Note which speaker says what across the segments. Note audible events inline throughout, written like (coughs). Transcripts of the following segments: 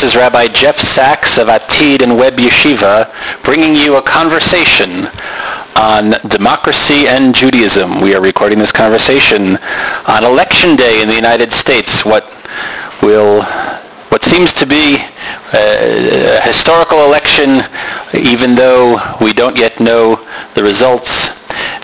Speaker 1: This is Rabbi Jeff Saks of Atid and Web Yeshiva bringing you a conversation on democracy and Judaism. We are recording this conversation on Election Day in the United States. What will what seems to be a historical election, even though we don't yet know the results.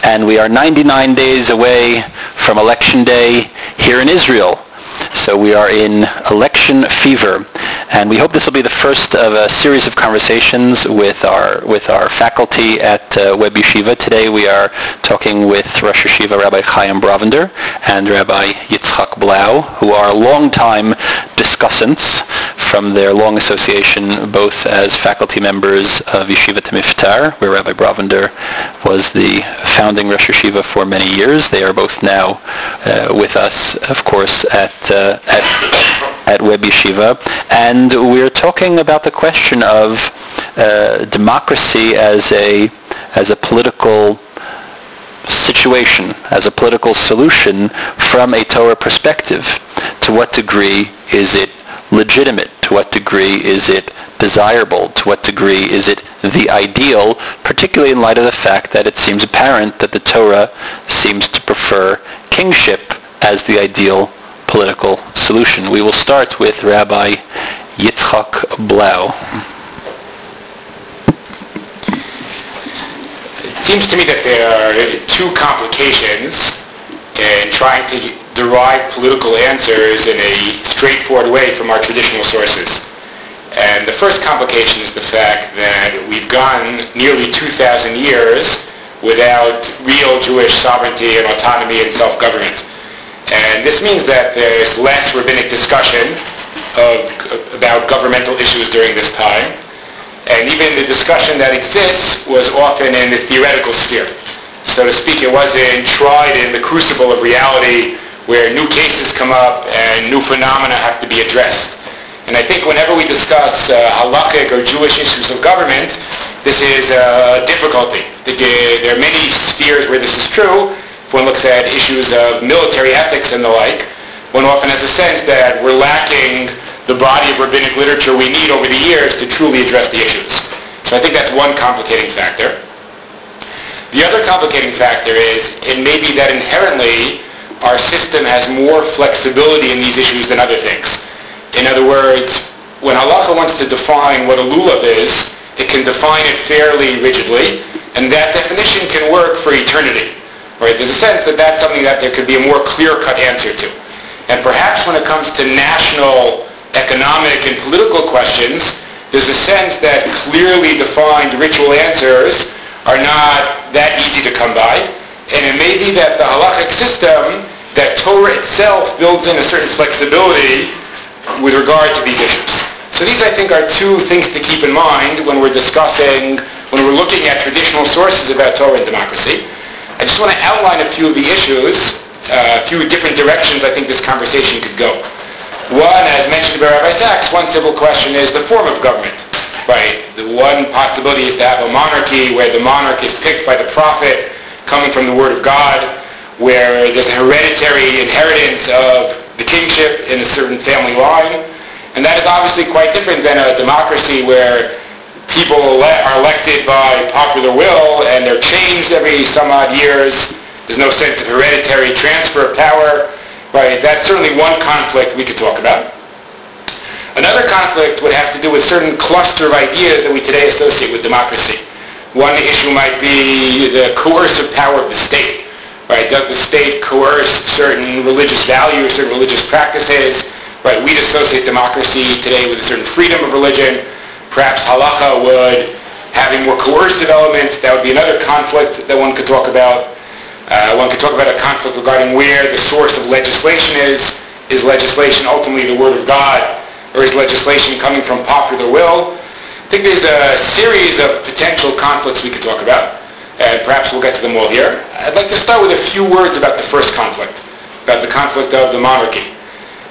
Speaker 1: And we are 99 days away from Election Day here in Israel. So we are in election fever, and we hope this will be the first of a series of conversations with our with our faculty at uh, Web Yeshiva. Today we are talking with Rosh Yeshiva Rabbi Chaim Brovender and Rabbi Yitzchak Blau, who are longtime discussants from their long association, both as faculty members of Yeshiva Mivtar, where Rabbi Brovender was the founding Rosh Yeshiva for many years. They are both now uh, with us, of course, at uh, at, at Web Yeshiva, and we're talking about the question of uh, democracy as a as a political situation, as a political solution from a Torah perspective. To what degree is it legitimate? To what degree is it desirable? To what degree is it the ideal, particularly in light of the fact that it seems apparent that the Torah seems to prefer kingship as the ideal political solution. We will start with Rabbi Yitzchak Blau.
Speaker 2: It seems to me that there are two complications in trying to derive political answers in a straightforward way from our traditional sources. And the first complication is the fact that we've gone nearly 2,000 years without real Jewish sovereignty and autonomy and self-government. And this means that there's less rabbinic discussion of, about governmental issues during this time. And even the discussion that exists was often in the theoretical sphere. So to speak, it wasn't tried in the crucible of reality where new cases come up and new phenomena have to be addressed. And I think whenever we discuss uh, halakhic or Jewish issues of government, this is a difficulty. There are many spheres where this is true. One looks at issues of military ethics and the like, one often has a sense that we're lacking the body of rabbinic literature we need over the years to truly address the issues. So I think that's one complicating factor. The other complicating factor is it may be that inherently our system has more flexibility in these issues than other things. In other words, when halacha wants to define what a lulav is, it can define it fairly rigidly, and that definition can work for eternity. Right? There's a sense that that's something that there could be a more clear-cut answer to. And perhaps when it comes to national, economic, and political questions, there's a sense that clearly defined ritual answers are not that easy to come by. And it may be that the halachic system, that Torah itself builds in a certain flexibility with regard to these issues. So these, I think, are two things to keep in mind when we're discussing, when we're looking at traditional sources about Torah and democracy. I just want to outline a few of the issues, uh, a few different directions I think this conversation could go. One, as mentioned by Rabbi Saks, one simple question is the form of government. Right. The one possibility is to have a monarchy where the monarch is picked by the prophet coming from the Word of God, where there's a hereditary inheritance of the kingship in a certain family line. And that is obviously quite different than a democracy where people are elected by popular will and they're changed every some odd years. There's no sense of hereditary transfer of power. Right. That's certainly one conflict we could talk about. Another conflict would have to do with certain cluster of ideas that we today associate with democracy. One issue might be the coercive power of the state. Right? Does the state coerce certain religious values, certain religious practices? Right? We'd associate democracy today with a certain freedom of religion. Perhaps halacha would have a more coercive element. That would be another conflict that one could talk about. Uh, one could talk about a conflict regarding where the source of legislation is. Is legislation ultimately the Word of God? or is legislation coming from popular will? I think there's a series of potential conflicts we could talk about, and perhaps we'll get to them all here. I'd like to start with a few words about the first conflict, about the conflict of the monarchy.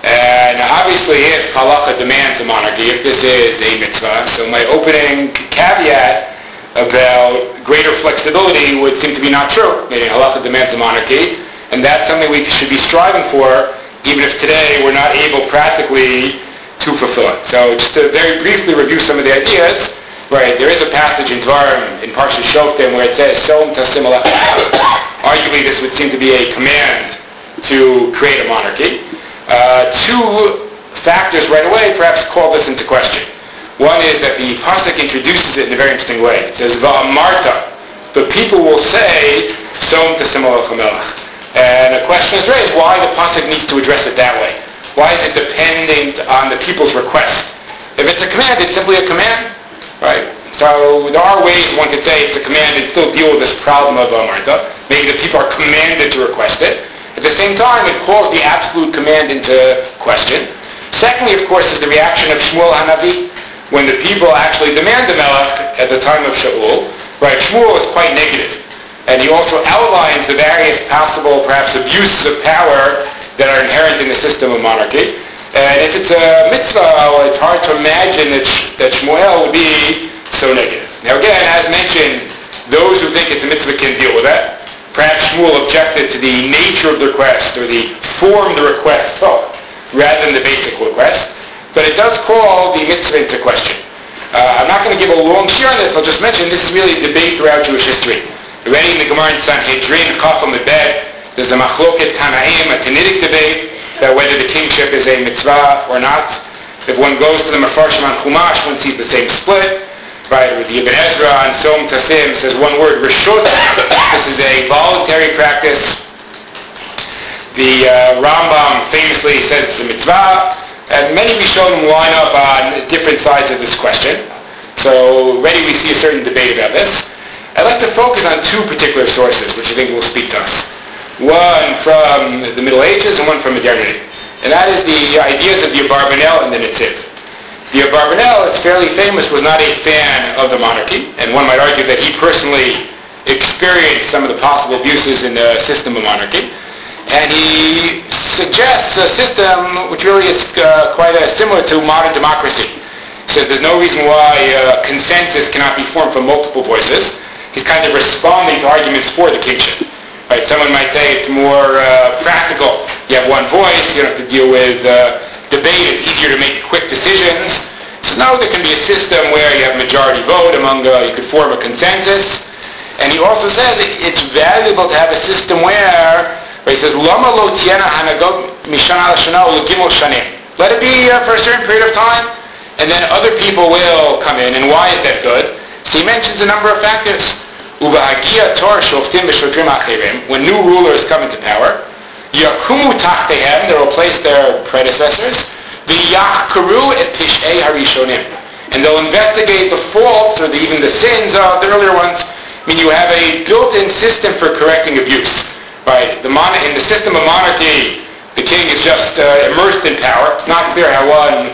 Speaker 2: And obviously, if halacha demands a monarchy, if this is a mitzvah, so my opening caveat about greater flexibility would seem to be not true. Meaning halacha demands a monarchy, and that's something we should be striving for, even if today we're not able practically to fulfill it. So just to very briefly review some of the ideas, right, there is a passage in Dvarim, in Parsha Shoftim, where it says, Som tasim (coughs) Arguably, this would seem to be a command to create a monarchy. Uh, two factors right away perhaps call this into question. One is that the pasuk introduces it in a very interesting way. It says, Va'amarta. The people will say, Som tasim And a question is raised, why the pasuk needs to address it that way. Why is it dependent on the people's request? If it's a command, it's simply a command, right? So there are ways one could say it's a command and still deal with this problem of Amarta. Maybe the people are commanded to request it. At the same time, it calls the absolute command into question. Secondly, of course, is the reaction of Shmuel Hanavi when the people actually demand the Melech at the time of Shaul. Right, Shmuel is quite negative. And he also outlines the various possible, perhaps, abuses of power that are inherent in the system of monarchy. And if it's a mitzvah, it's hard to imagine that, that Shmuel would be so negative. Now again, as mentioned, those who think it's a mitzvah can deal with that. Perhaps Shmuel objected to the nature of the request or the form the request took rather than the basic request. But it does call the mitzvah into question. Uh, I'm not going to give a long share on this. I'll just mention this is really a debate throughout Jewish history. Already in the Gemara in Sanhedrin, Chafam Bed, there's a machloket Tanaim, a Tannaitic debate, that whether the kingship is a mitzvah or not. If one goes to the Mefarshim on Chumash, one sees the same split. With the Ibn Ezra on Som Tasim says one word, Rishut. (coughs) this is a voluntary practice. The uh, Rambam famously says it's a mitzvah. And many Rishonim line up on different sides of this question. So already we see a certain debate about this. I'd like to focus on two particular sources, which I think will speak to us one from the Middle Ages and one from modernity. And that is the ideas of the Abarbanel and the Netziv. The Abarbanel, it's fairly famous, was not a fan of the monarchy, and one might argue that he personally experienced some of the possible abuses in the system of monarchy. And he suggests a system which really is uh, quite uh, similar to modern democracy. He says there's no reason why uh, consensus cannot be formed from multiple voices. He's kind of responding to arguments for the kingship. Right? Someone might say it's more uh, practical. You have one voice. You don't have to deal with It's easier to make quick decisions. So now there can be a system where you have majority vote among, you could form a consensus. And he also says it's valuable to have a system where, where he says, Lama lo tiena hanagot mishana. Let it be uh, for a certain period of time, and then other people will come in. And why is that good? So he mentions a number of factors. When new rulers come into power, yakumu tachtehem, they will place their predecessors, v'yachkaru et pish'ei harishonim. And they'll investigate the faults or the, even the sins of the earlier ones. I mean, you have a built-in system for correcting abuse. Right? The mon- in the system of monarchy, the king is just uh, immersed in power. It's not clear how one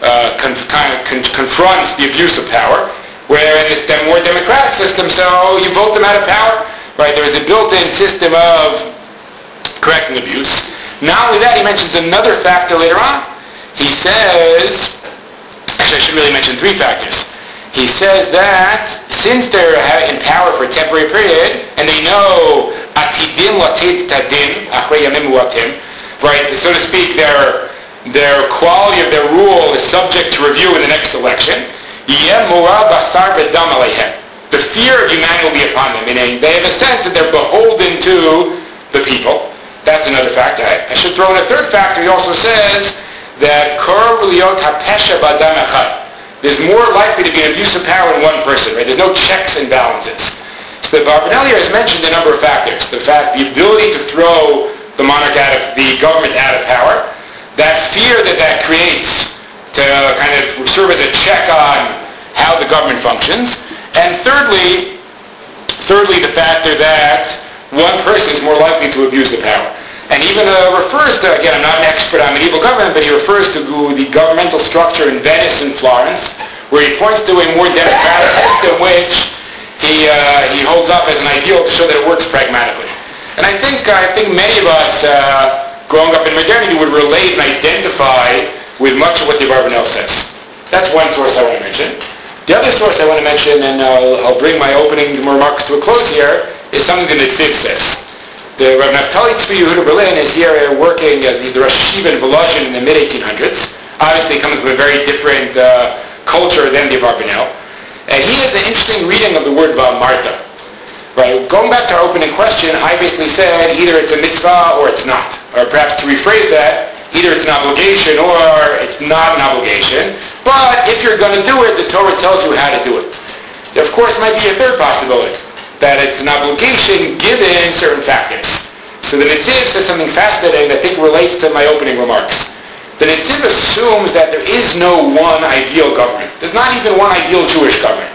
Speaker 2: uh, con- kind of con- confronts the abuse of power. Where in this more democratic system, so you vote them out of power, right? There is a built-in system of correcting abuse. Not only that, he mentions another factor later on. He says, actually I should really mention three factors. He says that since they're uh, in power for a temporary period, and they know tadim right? So to speak, their their quality of their rule is subject to review in the next election. The fear of humanity will be upon them, meaning they have a sense that they're beholden to the people. That's another factor. I, should throw in a third factor. He also says that there's more likely to be an abuse of power in one person. Right? There's no checks and balances. So the Barbanelli has mentioned a number of factors. The fact, the ability to throw the monarch out of the government out of power, that fear that that creates to kind of serve as a check on how the government functions. And thirdly, thirdly, the factor that one person is more likely to abuse the power. And even uh, refers to, again, I'm not an expert on medieval government, but he refers to the governmental structure in Venice and Florence, where he points to a more democratic (laughs) system which he, uh, he holds up as an ideal to show that it works pragmatically. And I think, I think many of us uh, growing up in modernity would relate and identify with much of what the Abarbanel says. That's one source I want to mention. The other source I want to mention, and I'll, I'll bring my opening remarks to a close here, is something that Netziv says. The Rav Naftali Tzvi Yehuda Berlin is here uh, working, as the Rosh Yeshiva in Volozhin in the mid-1800s. Obviously, comes from a very different uh, culture than the Abarbanel. And uh, he has an interesting reading of the word Marta. Right? Going back to our opening question, I basically said either it's a mitzvah or it's not. Or perhaps to rephrase that, either it's an obligation or it's not an obligation. But if you're going to do it, the Torah tells you how to do it. There, of course, might be a third possibility, that it's an obligation given certain factors. So the Netziv says something fascinating that I think relates to my opening remarks. The Netziv assumes that there is no one ideal government. There's not even one ideal Jewish government.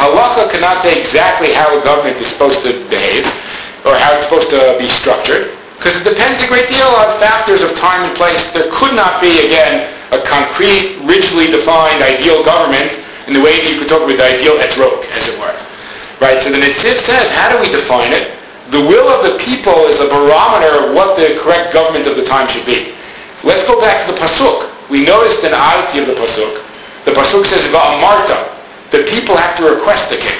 Speaker 2: Halacha cannot say exactly how a government is supposed to behave or how it's supposed to be structured because it depends a great deal on factors of time and place. There could not be, again, a concrete, rigidly defined ideal government in the way that you could talk about the ideal etrog, as it were. Right? So the Netziv says, how do we define it? The will of the people is a barometer of what the correct government of the time should be. Let's go back to the Pasuk. We noticed an oddity of the Pasuk. The Pasuk says, Va'amarta the people have to request the king.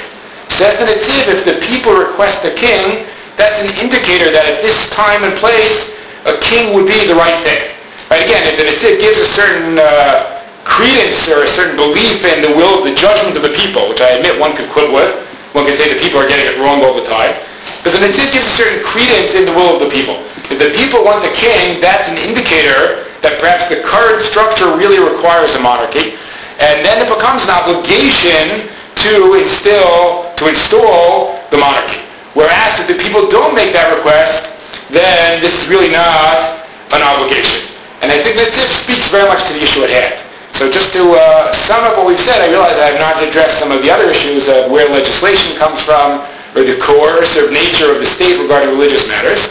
Speaker 2: Says the Netziv, if the people request the king, that's an indicator that at this time and place, a king would be the right thing. Right, again, if the Netziv gives a certain uh, credence or a certain belief in the will, the judgment of the people, which I admit one could quibble with, one could say the people are getting it wrong all the time, but the Netziv gives a certain credence in the will of the people. If the people want the king, that's an indicator that perhaps the current structure really requires a monarchy, and then it becomes an obligation to instill, to install the monarchy. Whereas if the people don't make that request, then this is really not an obligation. And I think that speaks very much to the issue at hand. So just to uh, sum up what we've said, I realize I have not addressed some of the other issues of where legislation comes from or the coercive nature of the state regarding religious matters.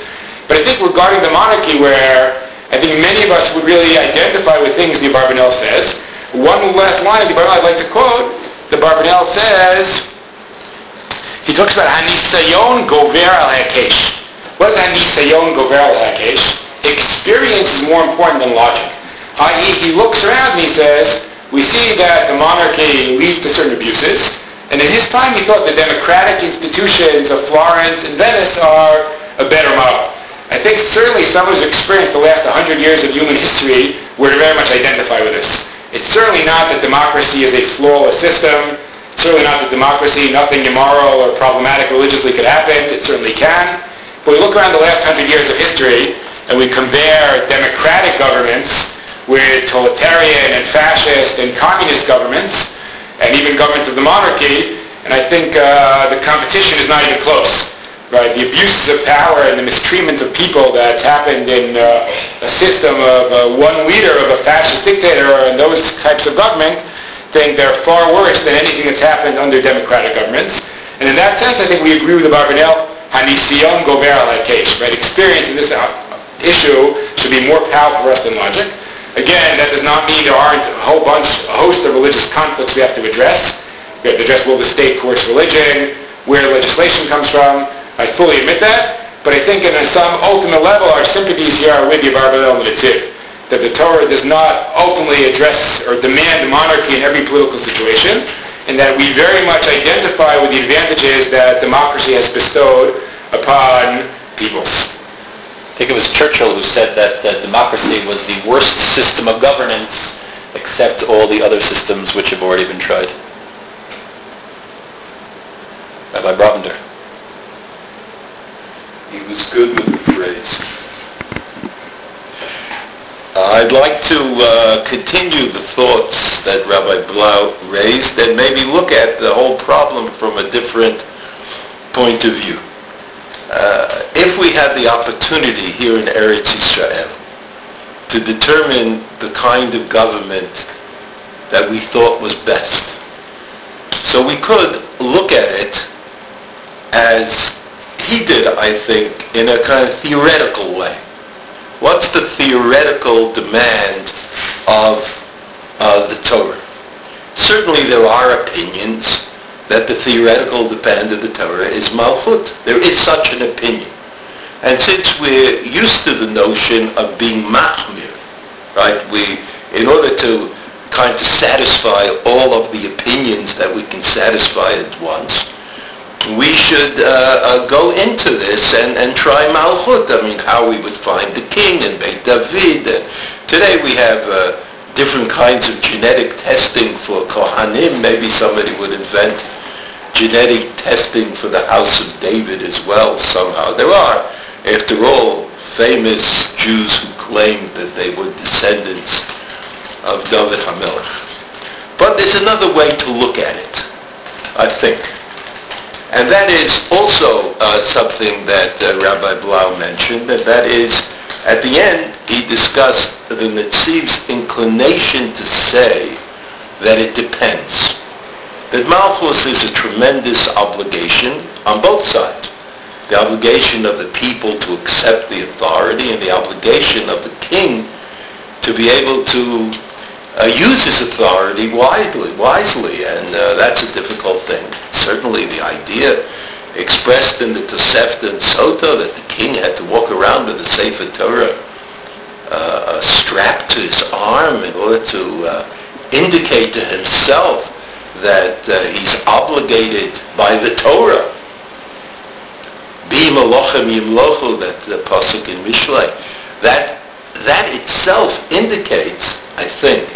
Speaker 2: But I think regarding the monarchy where I think many of us would really identify with things the Barbanel says, one last line of the Bible I'd like to quote. The Barbanel says, he talks about Hanisayon Gover al Hakesh. What is Hanisayon Gover al Hakesh? Experience is more important than logic. I.e., he looks around and he says, we see that the monarchy leads to certain abuses, and in his time he thought the democratic institutions of Florence and Venice are a better model. I think certainly someone who's experienced the last 100 years of human history would very much identify with this. It's certainly not that democracy is a flawless system. It's Certainly not that democracy, nothing immoral or problematic religiously could happen. It certainly can. But we look around the last hundred years of history and we compare democratic governments with totalitarian and fascist and communist governments and even governments of the monarchy, and I think uh, the competition is not even close right? The abuses of power and the mistreatment of people that's happened in uh, a system of uh, one leader of a fascist dictator and those types of government, think they're far worse than anything that's happened under democratic governments. And in that sense, I think we agree with the Barbanel, Hanision Gover case, right? Experience in this uh, issue should be more powerful for us than logic. Again, that does not mean there aren't a whole bunch, a host of religious conflicts we have to address. We have to address will the state coerce religion, where legislation comes from, I fully admit that, but I think in some ultimate level our sympathies here are with Abarbanel too. That the Torah does not ultimately address or demand monarchy in every political situation, and that we very much identify with the advantages that democracy has bestowed upon peoples.
Speaker 1: I think it was Churchill who said that, that democracy was the worst system of governance except all the other systems which have already been tried. Rabbi Brovender.
Speaker 3: He was good with the phrase. I'd like to uh, continue the thoughts that Rabbi Blau raised and maybe look at the whole problem from a different point of view. Uh, if we had the opportunity here in Eretz Israel to determine the kind of government that we thought was best, so we could look at it as he did, I think, in a kind of theoretical way. What's the theoretical demand of uh, the Torah? Certainly there are opinions that the theoretical demand of the Torah is Malchut. There is such an opinion. And since we're used to the notion of being Mahmir, right, we, in order to kind of satisfy all of the opinions that we can satisfy at once, we should uh, uh, go into this and, and try Malchut. I mean, how we would find the king and Beit David. today we have uh, different kinds of genetic testing for Kohanim. Maybe somebody would invent genetic testing for the house of David as well somehow. There are, after all, famous Jews who claimed that they were descendants of David HaMelech. But there's another way to look at it, I think. And that is also uh, something that uh, Rabbi Blau mentioned, and that is, at the end, he discussed the Netziv's inclination to say that it depends. That Malchus is a tremendous obligation on both sides. The obligation of the people to accept the authority and the obligation of the king to be able to uh, use his authority wisely, wisely, and uh, that's a difficult thing. Certainly the idea expressed in the Tosefta and Sota that the king had to walk around with a Sefer Torah uh, strapped to his arm in order to uh, indicate to himself that uh, he's obligated by the Torah. Bi melachim yimlochu, that the pasuk in Mishlei, that that itself indicates, I think,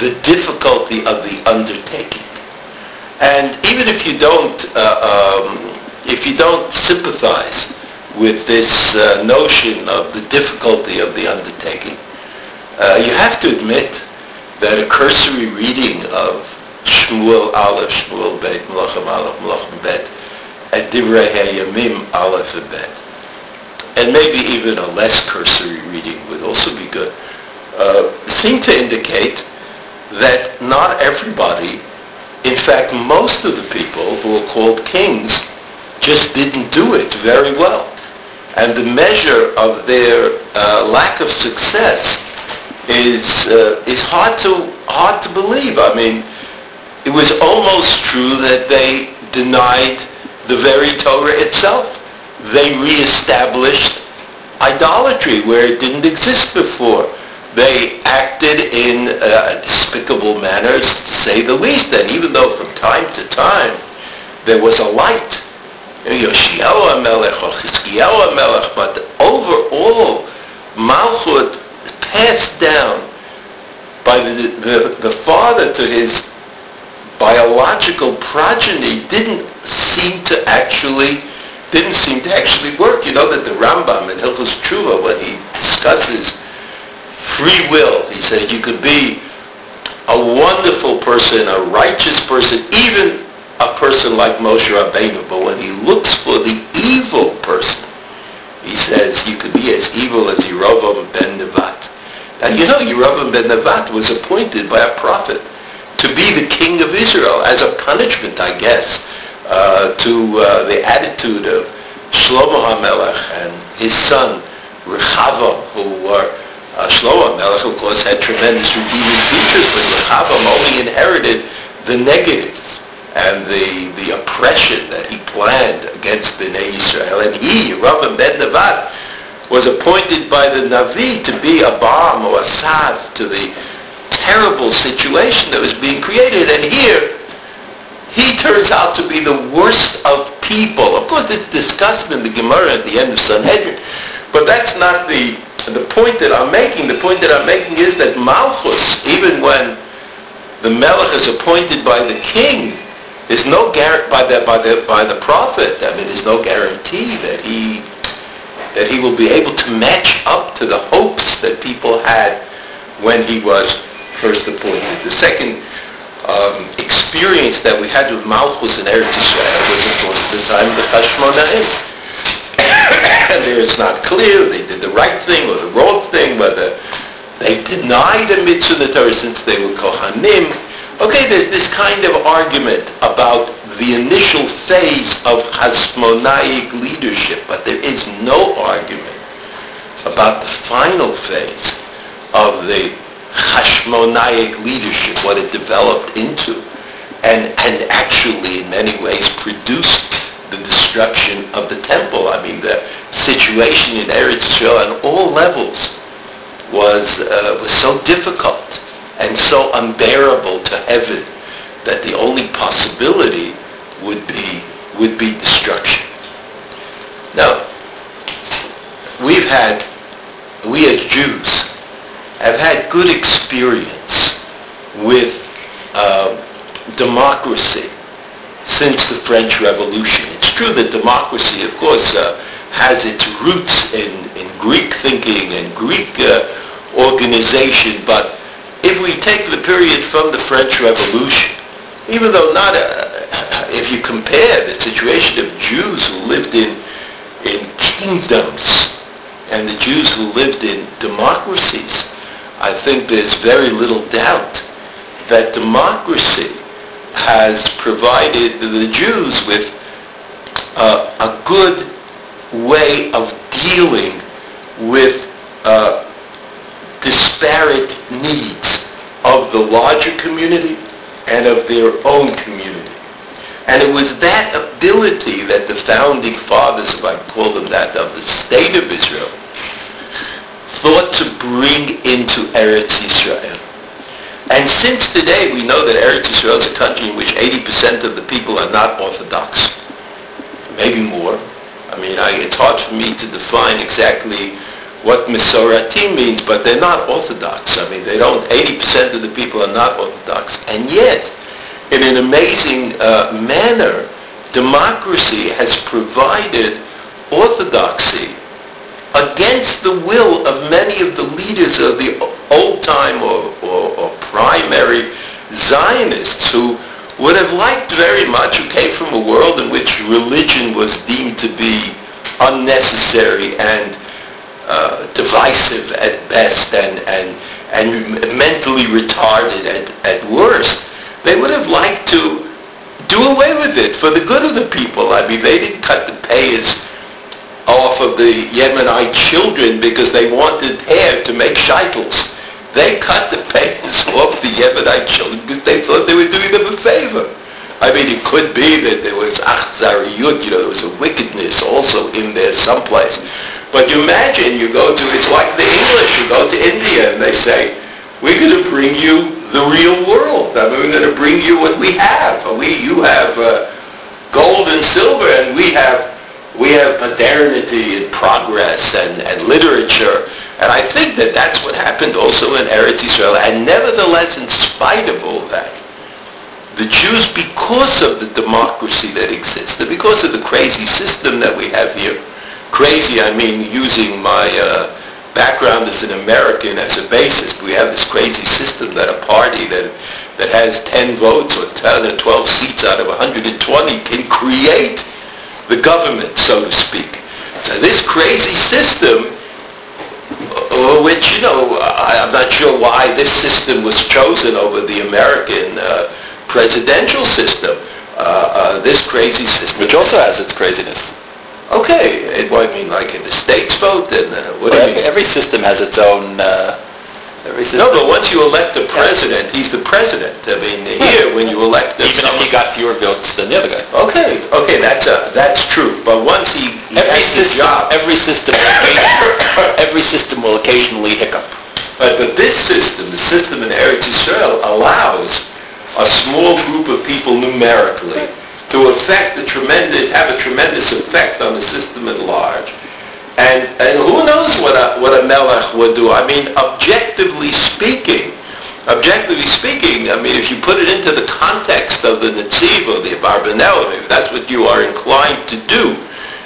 Speaker 3: the difficulty of the undertaking. And even if you don't, uh, um, if you don't sympathize with this uh, notion of the difficulty of the undertaking, uh, you have to admit that a cursory reading of Shmuel Aleph, Shmuel Bet, Melachim Aleph, Melachim Bet, and Divrei HaYamim Aleph and Bet, and maybe even a less cursory reading would also be good, uh, seem to indicate that not everybody, in fact most of the people who are called kings, just didn't do it very well. And the measure of their uh, lack of success is uh, is hard to hard to believe. I mean, it was almost true that they denied the very Torah itself. They reestablished idolatry where it didn't exist before they acted in uh, despicable manners, to say the least. And even though from time to time there was a light, Yoshiyahu Melech or Chizkiyahu Melech, but overall Malchut passed down by the, the, the father to his biological progeny didn't seem to actually didn't seem to actually work. You know that the Rambam in Hilchos Tshuva, when he discusses free will. He said you could be a wonderful person, a righteous person, even a person like Moshe Rabbeinu. But when he looks for the evil person, he says you could be as evil as Yerovam ben Nevat. Now you know Yerovam ben Nevat was appointed by a prophet to be the king of Israel as a punishment, I guess, uh, to uh, the attitude of Shlomo HaMelech and his son Rechavam, who were uh, Shlomo Melech, of course, had tremendous redeeming features, but Rechavam only inherited the negatives and the, the oppression that he planned against Bnei Israel. And he, Yerovam Ben Nevat, was appointed by the Navi to be a balm or a salve to the terrible situation that was being created. And here, he turns out to be the worst of people. Of course, it's discussed in the Gemara at the end of Sanhedrin, but that's not the the point that I'm making. The point that I'm making is that Malchus, even when the Melech is appointed by the king, is no guarantee by the by the by the prophet. I mean, there's no guarantee that he that he will be able to match up to the hopes that people had when he was first appointed. The second um, experience that we had with Malchus in Eretz Israel was, of course, the time of the Hashmonaim (coughs) and there it's not clear they did the right thing or the wrong thing, whether they denied the mitzvah the Torah since they were Kohanim. Okay, there's this kind of argument about the initial phase of Hasmonaic leadership, but there is no argument about the final phase of the Hashmonaic leadership, what it developed into, and, and actually in many ways produced the destruction of the temple. I mean, the situation in Eretz Israel on all levels was, uh, was so difficult and so unbearable to heaven that the only possibility would be, would be destruction. Now, we've had, we as Jews, have had good experience with uh, democracy since the French Revolution. It's true that democracy, of course, uh, has its roots in, in Greek thinking and Greek uh, organization, but if we take the period from the French Revolution, even though not a, if you compare the situation of Jews who lived in, in kingdoms and the Jews who lived in democracies, I think there's very little doubt that democracy has provided the Jews with uh, a good way of dealing with uh, disparate needs of the larger community and of their own community. And it was that ability that the founding fathers, if I call them that, of the state of Israel, thought to bring into Eretz Israel. And since today we know that Eretz Israel is a country in which 80% of the people are not Orthodox, maybe more. I mean, I, it's hard for me to define exactly what Masorati means, but they're not Orthodox. I mean, they don't, 80% of the people are not Orthodox. And yet, in an amazing uh, manner, democracy has provided orthodoxy against the will of many of the leaders of the old-time or, or, or primary Zionists who would have liked very much, who came from a world in which religion was deemed to be unnecessary and uh, divisive at best and, and, and mentally retarded at, at worst. They would have liked to do away with it for the good of the people. I mean, they didn't cut the payers off of the Yemenite children because they wanted hair to make shaitels. They cut the payers off the Yemenite children because they thought they were doing them a favor. I mean, it could be that there was achzariyut, you know, there was a wickedness also in there someplace. But you imagine you go to, it's like the English, you go to India and they say, we're going to bring you the real world. I mean, we're going to bring you what we have. We, you have uh, gold and silver and we have we have modernity and progress and, and literature. And I think that that's what happened also in Eretz Israel. And nevertheless, in spite of all that, the Jews, because of the democracy that exists, and because of the crazy system that we have here, crazy, I mean using my uh, background as an American as a basis, we have this crazy system that a party that, that has 10 votes or 10 or 12 seats out of 120 can create the government, so to speak. So this crazy system, uh, which, you know, I, am not sure why this system was chosen over the American uh, presidential system, uh, uh this crazy system.
Speaker 1: Which also has its craziness.
Speaker 3: Okay, it, well, I mean, like in the states vote, and uh, what well,
Speaker 1: mean? Every system has its own uh,
Speaker 3: no, but once you elect the president, he's the president. I mean, here, when you elect
Speaker 1: Even if he got fewer votes than the other guy.
Speaker 3: Okay, okay, that's, uh, that's true. But once he, he
Speaker 1: every
Speaker 3: has
Speaker 1: system,
Speaker 3: job...
Speaker 1: Every system, every system will occasionally hiccup.
Speaker 3: But, but this system, the system in Eretz Israel, allows a small group of people numerically to affect the tremendous, have a tremendous effect on the system at large. And, and who knows what a, what a melech would do. I mean, objectively speaking, objectively speaking, I mean, if you put it into the context of the Netziv or the Abarbanel, if that's what you are inclined to do,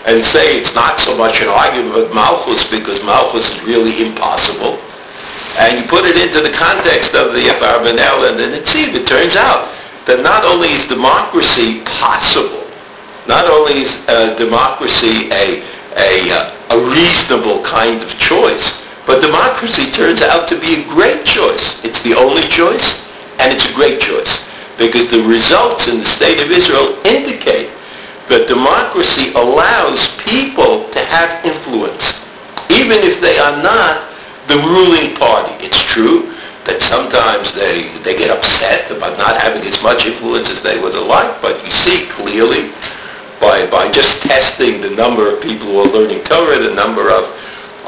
Speaker 3: and say it's not so much an argument with Malchus because Malchus is really impossible, and you put it into the context of the Abarbanel and the Netziv, it turns out that not only is democracy possible, not only is uh, democracy a a, uh, a reasonable kind of choice. But democracy turns out to be a great choice. It's the only choice, and it's a great choice. Because the results in the state of Israel indicate that democracy allows people to have influence, even if they are not the ruling party. It's true that sometimes they, they get upset about not having as much influence as they would have liked, but you see clearly by, by just testing the number of people who are learning Torah, the number of,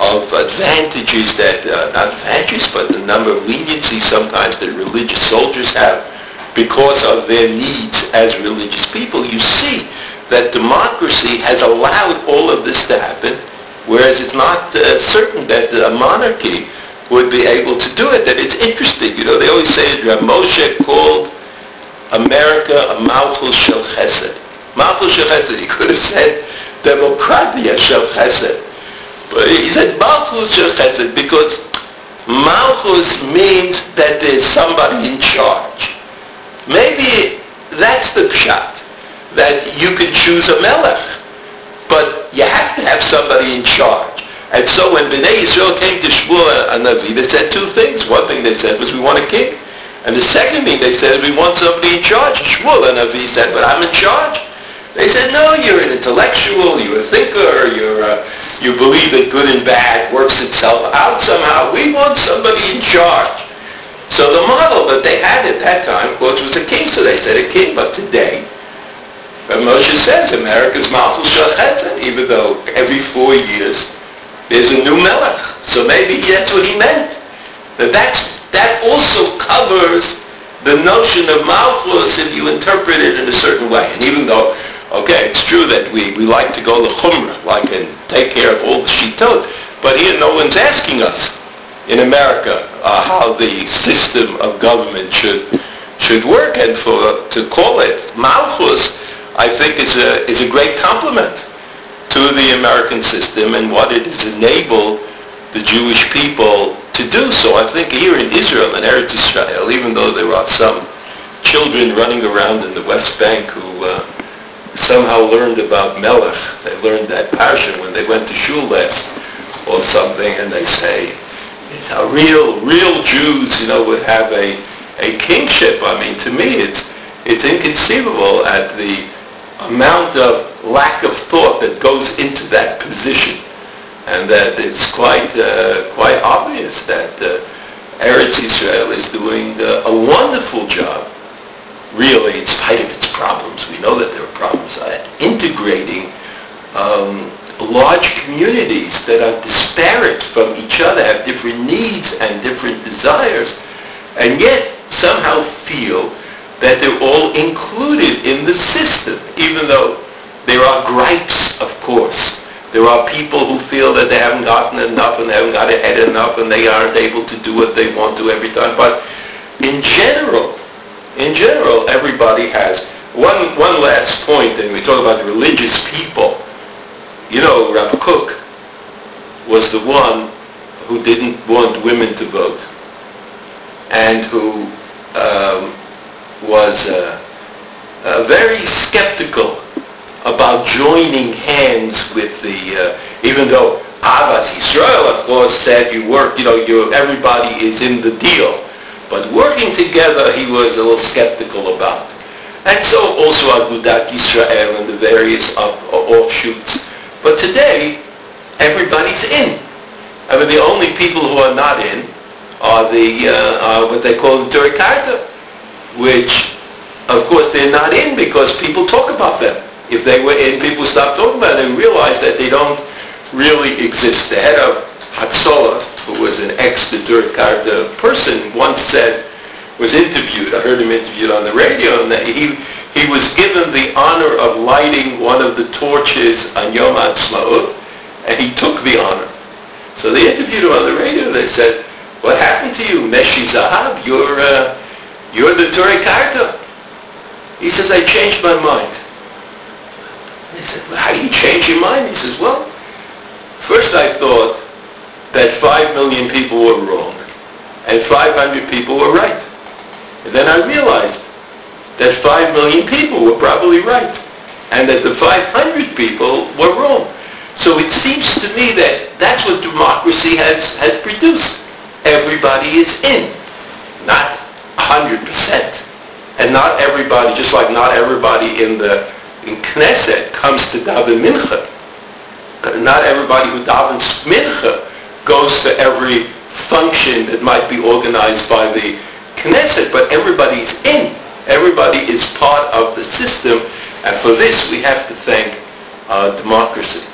Speaker 3: of advantages that, uh, not advantages, but the number of leniency sometimes that religious soldiers have because of their needs as religious people, you see that democracy has allowed all of this to happen, whereas it's not uh, certain that a monarchy would be able to do it. And it's interesting, you know, they always say that Moshe called America a Malchus Shel Chesed. Malchus Shel Chesed, he could have said Democratia Shel Chesed. But he said Malchus Shel Chesed because Malchus means that there's somebody in charge. Maybe that's the pshat, that you can choose a melech, but you have to have somebody in charge. And so when Bnei Yisrael came to Shmuel Hanavi, they said two things. One thing they said was, we want a king. And the second thing they said we want somebody in charge. Shmuel Hanavi said, but I'm in charge. They said, no, you're an intellectual, you're a thinker, you're a, you believe that good and bad works itself out somehow. We want somebody in charge. So the model that they had at that time, of course, was a king. So they said a king. But today, Moshe says, America's Malchus Shel Chesed, even though every four years there's a new melech. So maybe that's what he meant. That that's, that also covers the notion of Malchus if you interpret it in a certain way. And even though, okay, it's true that we, we like to go the chumrah, like and take care of all the shitot, but here no one's asking us in America uh, how the system of government should should work, and for to call it Malchus, I think is a is a great compliment to the American system and what it has enabled the Jewish people to do. So I think here in Israel and Eretz Israel, even though there are some children running around in the West Bank who uh, somehow learned about Melech, they learned that passion when they went to shul last or something, and they say, it's how real, real Jews, you know, would have a, a kingship. I mean, to me, it's, it's inconceivable at the amount of lack of thought that goes into that position. And that it's quite, uh, quite obvious that uh, Eretz Israel is doing uh, a wonderful job, really, in spite of its problems. We know that there are problems, at integrating um, large communities that are disparate from each other, have different needs and different desires, and yet somehow feel that they're all included in the system, even though there are gripes, of course. There are people who feel that they haven't gotten enough and they haven't got ahead enough and they aren't able to do what they want to every time. But in general, in general, everybody has. One, one last point, and we talk about religious people. You know, Rav Kook was the one who didn't want women to vote and who um, was uh, uh, very skeptical about joining hands with the, uh, even though Ahavas Yisrael, of course, said you work, you know, everybody is in the deal. But working together, he was a little skeptical about. And so also Agudat Israel and the various of, offshoots. But today, everybody's in. I mean, the only people who are not in are the, uh, are what they call the Neturei Karta, which, of course, they're not in because people talk about them. If they were in, people stop talking about it and realize that they don't really exist. The head of Hatzolah, who was an ex-Neturei Karta person, once said, was interviewed, I heard him interviewed on the radio, and that he, he was given the honor of lighting one of the torches on Yom Ha'atzmaut, and he took the honor. So they interviewed him on the radio, they said, what happened to you, Meshi Zahav? You're, uh, you're the Neturei Karta. He says, I changed my mind. They said, well, how do you change your mind? He says, well, first I thought that 5 million people were wrong and 500 people were right. And then I realized that 5 million people were probably right and that the 500 people were wrong. So it seems to me that that's what democracy has, has produced. Everybody is in, not 100%. And not everybody, just like not everybody in the in Knesset comes to daven mincha. Not everybody who davens mincha goes to every function that might be organized by the Knesset, but everybody's in. Everybody is part of the system, and for this we have to thank uh, democracy.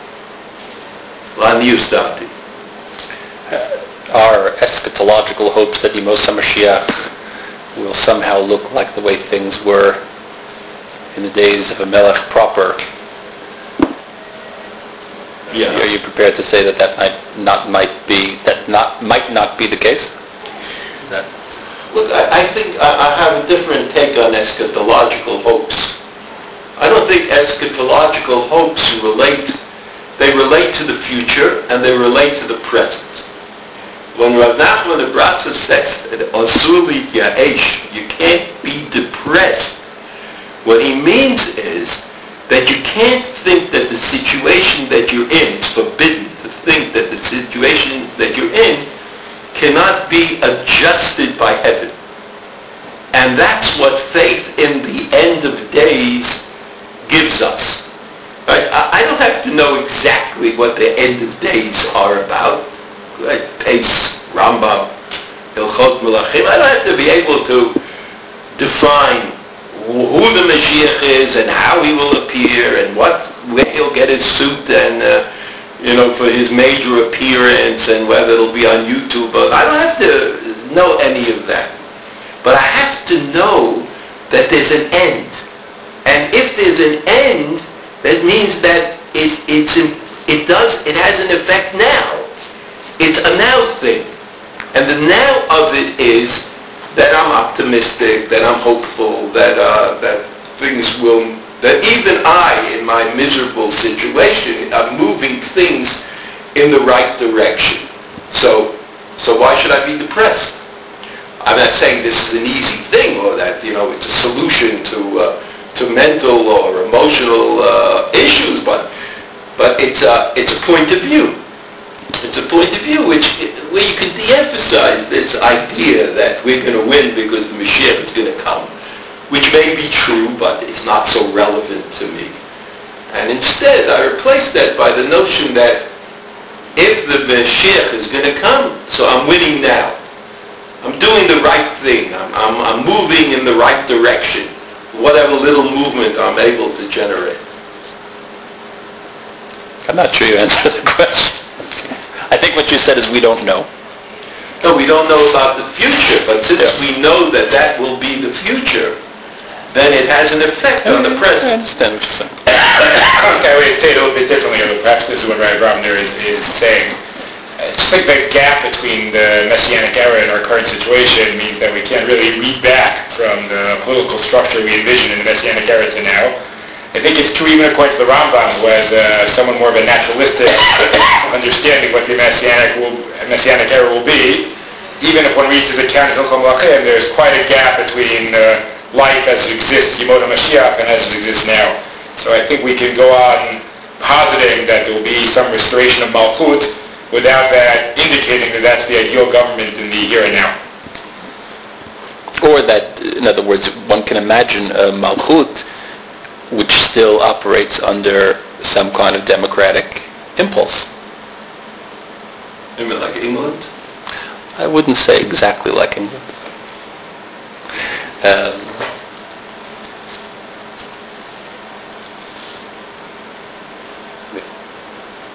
Speaker 1: Our eschatological hopes that Yemos HaMashiach will somehow look like the way things were in the days of a melech proper.
Speaker 3: Yeah.
Speaker 1: Are you prepared to say that that might not might be that not might not be the case? That
Speaker 3: Look, I, I think I, I have a different take on eschatological hopes. I don't think eschatological hopes relate, they relate to the future and they relate to the present. When Rav Nachman of Bratza says, Asuli Yaesh, you can't be depressed, what he means is that you can't think that the situation that you're in, it's forbidden to think that the situation that you're in cannot be adjusted by heaven. And that's what faith in the end of days gives us. Right? I don't have to know exactly what the end of days are about. Right? Pace, Rambam, Hilchot Melachim. I don't have to be able to define who the Mashiach is and how he will appear and what where he'll get his suit and uh, you know for his major appearance and whether it'll be on YouTube. But I don't have to know any of that. But I have to know that there's an end. And if there's an end, that means that it, it's, it does, it has an effect now. It's a now thing. And the now of it is that I'm optimistic, that I'm hopeful, that, uh, that things will, that even I, in my miserable situation, am moving things in the right direction. So, so why should I be depressed? I'm not saying this is an easy thing or that, you know, it's a solution to, uh, to mental or emotional uh, issues, but, but it's, a, it's a point of view. It's a point of view which, where you can de-emphasize this idea that we're going to win because the Mashiach is going to come, which may be true, but it's not so relevant to me. And instead, I replace that by the notion that if the Mashiach is going to come, so I'm winning now. I'm doing the right thing. I'm, I'm, I'm moving in the right direction. Whatever little movement I'm able to generate.
Speaker 1: I'm not sure you answered the question. I think what you said is we don't know.
Speaker 3: No, we don't know about the future, but since yeah. we know that that will be the future, then it has an effect on the present.
Speaker 1: I understand what you're saying.
Speaker 2: okay, I would say it a little bit differently, but perhaps this is what Rabbi Brovender is, is saying just think the gap between the Messianic era and our current situation means that we can't really read back from the political structure we envision in the Messianic era to now. I think it's true even according to the Rambam, who has uh, somewhat more of a naturalistic (coughs) understanding what the Messianic, will, Messianic era will be. Even if one reaches a Karen Hilchot Melachim, there's quite a gap between uh, life as it exists, Yemot Mashiach, and as it exists now. So I think we can go on positing that there will be some restoration of Malchut, without that indicating that that's the ideal government in the here and now.
Speaker 1: Or that, in other words, one can imagine a Malchut which still operates under some kind of democratic impulse.
Speaker 3: You mean like England?
Speaker 1: I wouldn't say exactly like England. Um,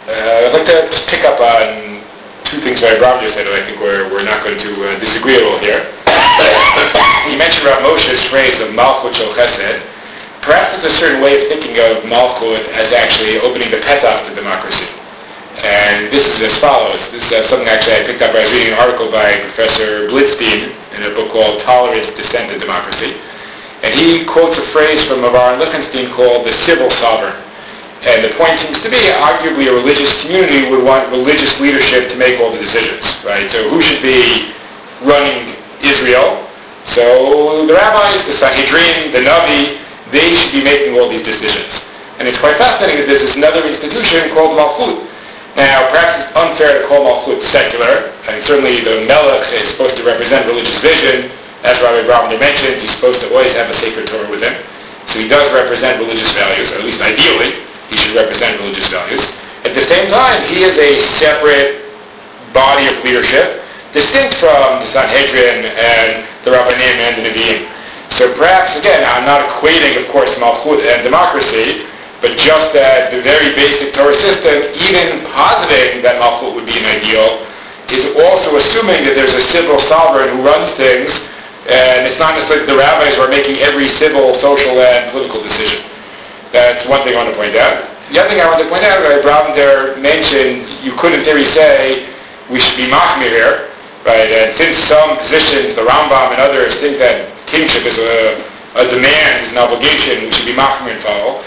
Speaker 2: Uh, I'd like to just pick up on two things Rabbi Brovender just said that I think we're, we're not going to uh, disagree at all here. (coughs) you mentioned about Moshe's phrase of Malchut Shel Chesed. Perhaps there's a certain way of thinking of Malchut as actually opening the petach to democracy. And this is as follows. This is uh, something actually I picked up. Was reading an article by Professor Blidstein in a book called Tolerance, Dissent, and Democracy. And he quotes a phrase from Aharon Lichtenstein called the civil sovereign. And the point seems to be, arguably, a religious community would want religious leadership to make all the decisions, right? So who should be running Israel? So the rabbis, the Sanhedrin, the Navi, they should be making all these decisions. And it's quite fascinating that there's this another institution called Malchut. Now, perhaps it's unfair to call Malchut secular, and certainly the Melech is supposed to represent religious vision. As Rabbi Brovender mentioned, he's supposed to always have a sacred Torah with him. So he does represent religious values, or at least ideally he should represent religious values. At the same time, he is a separate body of leadership, distinct from the Sanhedrin and the Rabbanim and the Nevi'im. So perhaps, again, I'm not equating, of course, Malchut and democracy, but just that the very basic Torah system, even positing that Malchut would be an ideal, is also assuming that there's a civil sovereign who runs things, and it's not necessarily the rabbis who are making every civil, social, and political decision. That's one thing I want to point out. The other thing I want to point out, Rabbi Brovender there mentioned you could in theory say we should be machmir here, right? And since some positions, the Rambam and others, think that kingship is a, a demand, is an obligation, we should be machmir and follow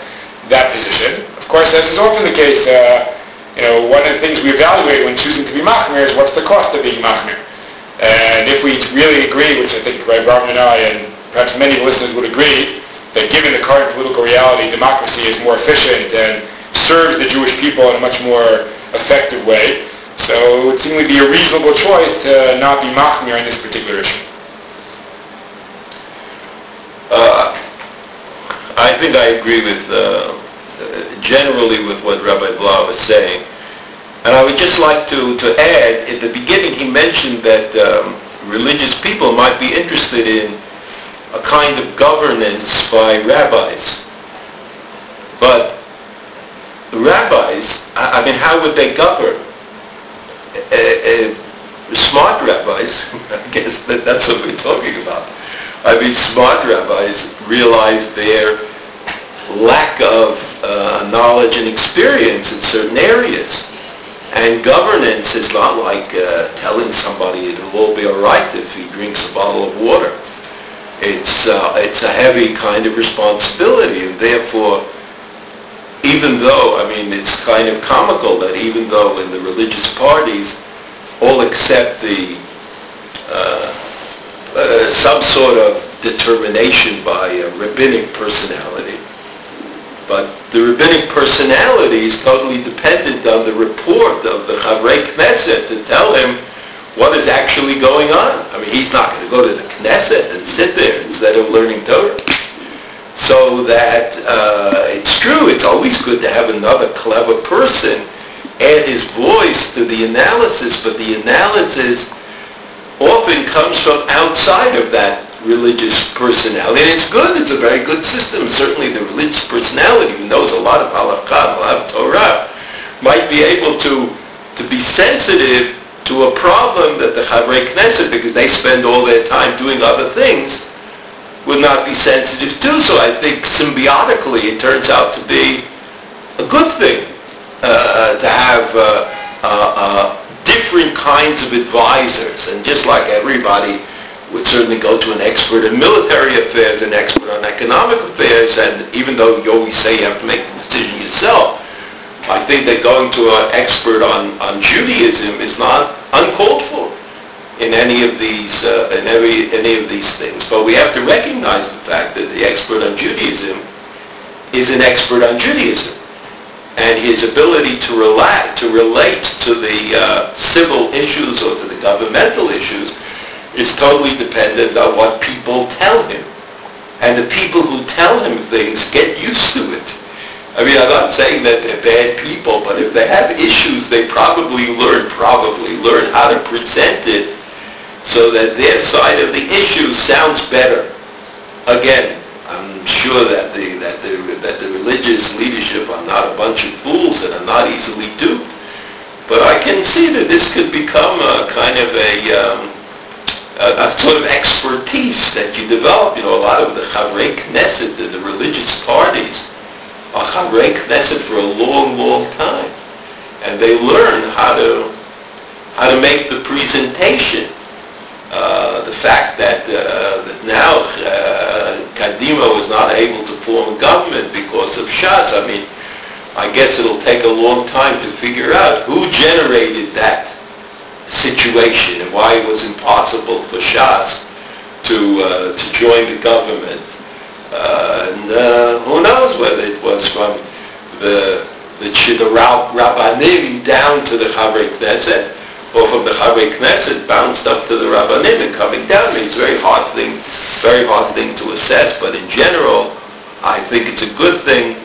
Speaker 2: that position. Of course, as is often the case, uh, you know, one of the things we evaluate when choosing to be machmir is what's the cost of being machmir. And if we really agree, which I think Rabbi Brovender and I and perhaps many listeners would agree, that given the current political reality, democracy is more efficient and serves the Jewish people in a much more effective way. So it would seem to be a reasonable choice to not be machmir on this particular issue.
Speaker 3: Uh, I think I agree with uh, generally with what Rabbi Blau was saying. And I would just like to, to add, at the beginning he mentioned that um, religious people might be interested in a kind of governance by rabbis. But the rabbis, I, I mean, how would they govern? Uh, uh, smart rabbis, (laughs) I guess that, that's what we're talking about. I mean, smart rabbis realize their lack of uh, knowledge and experience in certain areas. And governance is not like uh, telling somebody it will all be all right if he drinks a bottle of water. It's, uh, it's a heavy kind of responsibility, and therefore, even though, I mean, it's kind of comical that even though in the religious parties all accept the uh, some sort of determination by a rabbinic personality, but the rabbinic personality is totally dependent on the report of the Chavrei Knesset to tell him what is actually going on. I mean, he's not going to go to the Knesset and sit there instead of learning Torah. So that uh, it's true, it's always good to have another clever person add his voice to the analysis, but the analysis often comes from outside of that religious personality. And it's good, it's a very good system. Certainly the religious personality who knows a lot of halakha, a lot of Torah, might be able to, to be sensitive to a problem that the Chavrei Knesset, because they spend all their time doing other things, would not be sensitive to. So I think symbiotically it turns out to be a good thing uh, to have uh, uh, uh different kinds of advisors. And just like everybody would certainly go to an expert in military affairs, an expert on economic affairs, and even though you always say you have to make the decision yourself, I think that going to an expert on, on Judaism is not uncalled for in any of these uh, in every any of these things. But we have to recognize the fact that the expert on Judaism is an expert on Judaism, and his ability to relate to relate to the uh, civil issues or to the governmental issues is totally dependent on what people tell him. And the people who tell him things get used to it. I mean, I'm not saying that they're bad people, but if they have issues, they probably learn, probably learn how to present it so that their side of the issue sounds better. Again, I'm sure that the, that the, that the religious leadership are not a bunch of fools and are not easily duped. But I can see that this could become a kind of a, um, a, a, sort of expertise that you develop. You know, a lot of the Chavrei Knesset, the, the religious parties, are Chavrei Knesset for a long, long time. And they learn how to, how to make the presentation. Uh, the fact that, uh, that now uh, Kadima was not able to form a government because of Shas, I mean, I guess it'll take a long time to figure out who generated that situation and why it was impossible for Shas to uh, to join the government. Uh, and uh, who knows whether it was from the the, the Rabbanim down to the Chavrei Knesset, or from the Chavrei Knesset bounced up to the Rabbanim and coming down. It's a very hard thing, very hard thing to assess. But in general, I think it's a good thing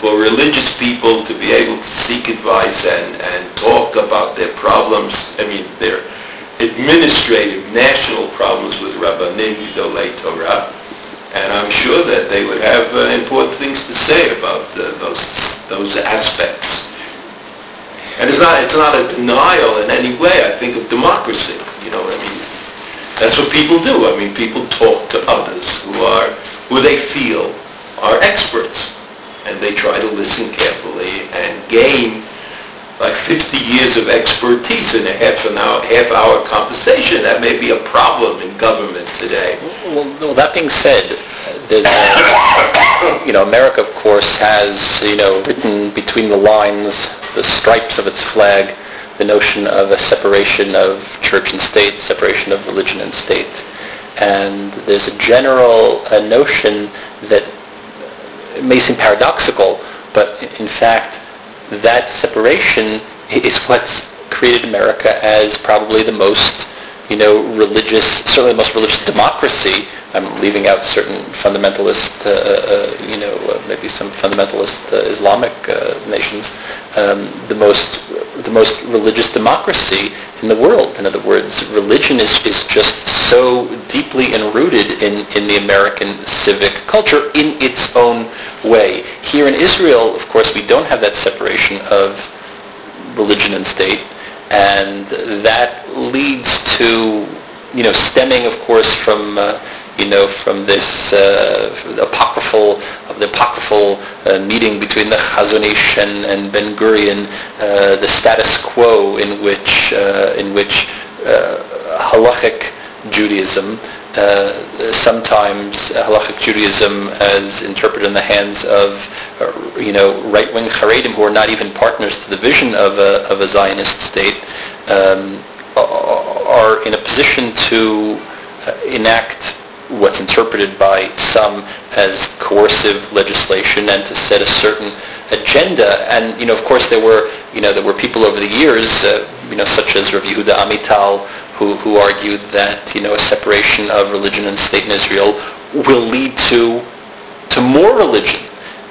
Speaker 3: for religious people to be able to seek advice and, and talk about their problems, I mean their administrative national problems with Rabbanim Gedolei Torah. And I'm sure that they would have uh, important things to say about uh, those, those aspects. And it's not, it's not a denial in any way, I think, of democracy. You know what I mean? That's what people do. I mean, people talk to others who are, who they feel are experts and they try to listen carefully and gain like 50 years of expertise in a half an hour, half hour conversation. That may be a problem in government today.
Speaker 1: Well, well that being said, there's a, (coughs) you know, America, of course, has, you know, written between the lines, the stripes of its flag, the notion of a separation of church and state, separation of religion and state. And there's a general uh, notion that may seem paradoxical, but in fact, that separation is what's created America as probably the most, you know, religious, certainly the most religious democracy. I'm leaving out certain fundamentalist, uh, uh, you know, uh, maybe some fundamentalist uh, Islamic uh, nations. Um, the most, the most religious democracy in the world. In other words, religion is, is just so deeply enrooted in, in the American civic culture in its own way. Here in Israel, of course, we don't have that separation of religion and state, and that leads to, you know, stemming, of course, from, uh, you know, from this uh, apocryphal of the apocryphal uh, meeting between the Chazon Ish and, and Ben Gurion, uh, the status quo in which uh, in which uh, halachic Judaism, uh, sometimes halachic Judaism as interpreted in the hands of, uh, you know, right-wing Haredim who are not even partners to the vision of a, of a Zionist state, um, are in a position to uh, enact what's interpreted by some as coercive legislation and to set a certain agenda. And you know, of course, there were you know there were people over the years, uh, you know, such as Rav Yehuda Amital, who who argued that you know a separation of religion and state in Israel will lead to to more religion,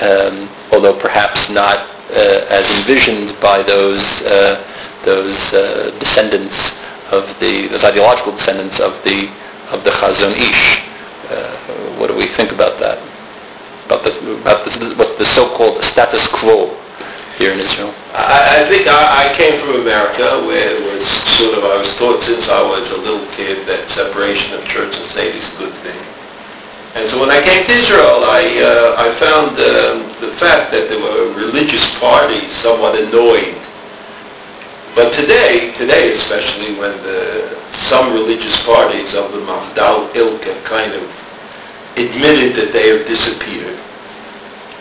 Speaker 1: um, although perhaps not uh, as envisioned by those uh, those uh, descendants of the those ideological descendants of the of the Chazon Ish. Uh, what do we think about that? About the about this, what the so-called status quo here in Israel?
Speaker 3: I, I think I, I came from America where it was sort of I was taught since I was a little kid that separation of church and state is a good thing. And so when I came to Israel, I uh, I found um, the fact that there were religious parties somewhat annoying but today, today especially, when the, some religious parties of the Mafdal ilk have kind of admitted that they have disappeared.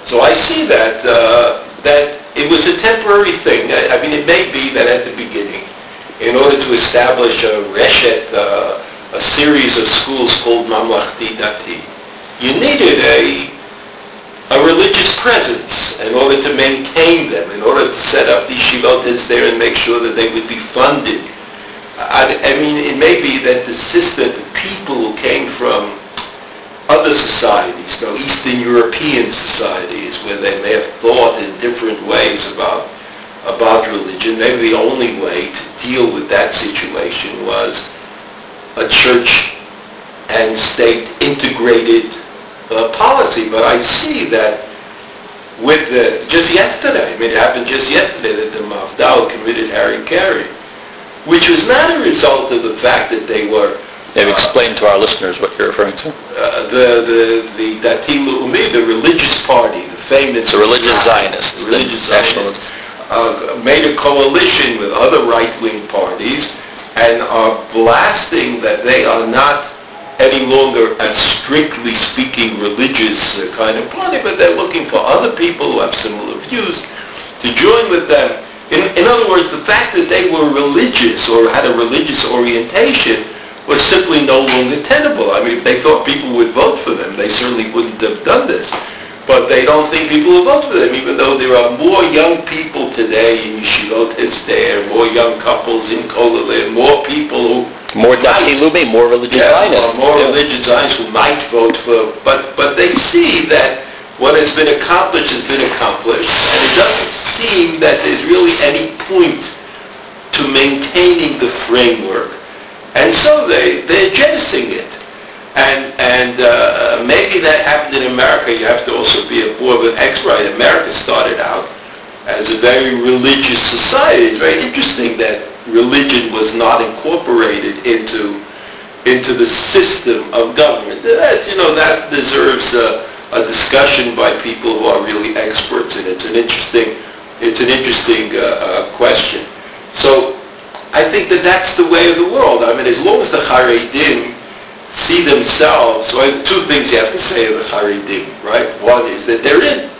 Speaker 3: So I see that uh, that it was a temporary thing. I, I, mean, it may be that at the beginning, in order to establish a reshet, uh, a series of schools called Mamlachti Dati, you needed a a religious presence in order to maintain them, in order to set up these shivotas there and make sure that they would be funded. I, I mean, it may be that the system, the people who came from other societies, know, Eastern European societies, where they may have thought in different ways about about religion, maybe the only way to deal with that situation was a church and state integrated uh, policy. But I see that with the, just yesterday, I mean, it happened just yesterday that the Mafdal committed harikari, which was not a result of the fact that they were
Speaker 1: They've uh, explained to our listeners what you're referring to.
Speaker 3: Uh, the the the Dati Leumi, the religious party, the famous
Speaker 1: the religious Zionists,
Speaker 3: the religious Zionists, uh, made a coalition with other right-wing parties and are blasting that they are not any longer a strictly speaking religious uh, kind of party, but they're looking for other people who have similar views to join with them. In, in other words, the fact that they were religious or had a religious orientation was simply no longer tenable. I mean, if they thought people would vote for them, they certainly wouldn't have done this. But they don't think people will vote for them, even though there are more young people today in Yeshivot Hesder, more young couples in Kolaleh, more people who
Speaker 1: more Dati Leumi, more religious
Speaker 3: yeah,
Speaker 1: Zionists.
Speaker 3: more yeah. religious Zionists who might vote for, but but they see that what has been accomplished has been accomplished, and it doesn't seem that there's really any point to maintaining the framework, and so they they're jettisoning it. And and uh, maybe that happened in America. You have to also be a more of an expert. America started out as a very religious society. It's very interesting that religion was not incorporated into into the system of government. That, you know, that deserves a, a discussion by people who are really experts in it. It's an interesting, it's an interesting uh, uh, question. So I think that that's the way of the world. I mean, as long as the Haredim see themselves, well, two things you have to say of the Haredim, right? One is that they're in.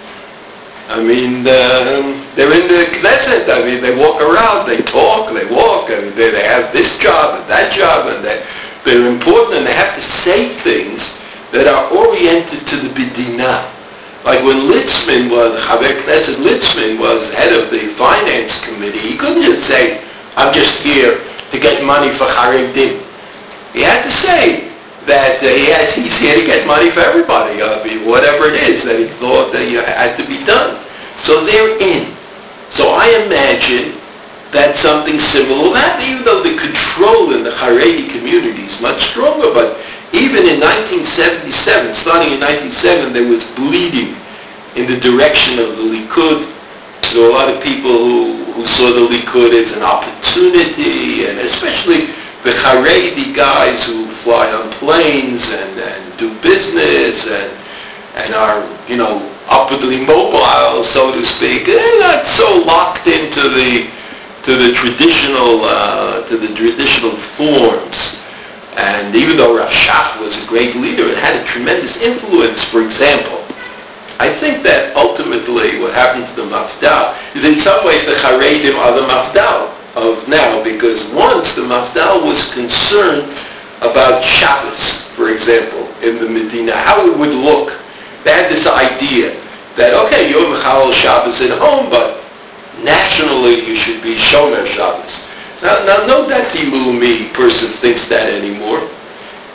Speaker 3: I mean, um, they're in the Knesset. I mean, they walk around, they talk, they walk, and they, they have this job and that job, and they, they're important, and they have to say things that are oriented to the Medinah. Like when Litzman was, Chaver Knesset Litzman was head of the finance committee, he couldn't just say, I'm just here to get money for Haredim. He had to say, that uh, he has, he's here to get money for everybody, mean, whatever it is that he thought that you had to be done. So they're in. So I imagine that something similar will happen, even though the control in the Haredi community is much stronger, but even in 1977, starting in 1977, there was bleeding in the direction of the Likud. There were a lot of people who, who saw the Likud as an opportunity, and especially the Haredi guys who fly on planes and, and do business and and are, you know, upwardly mobile, so to speak. They're not so locked into the to the traditional uh, to the traditional forms. And even though Rav Shach was a great leader and had a tremendous influence, for example, I think that ultimately what happened to the Mafdal is in some ways the Haredim are the Mafdal of now because once the Mafdal was concerned about Shabbos, for example, in the Medina, how it would look. They had this idea that, okay, you're Mechalel Shabbos at home, but nationally you should be Shomer Shabbos. Now, now no Dati Leumi person thinks that anymore.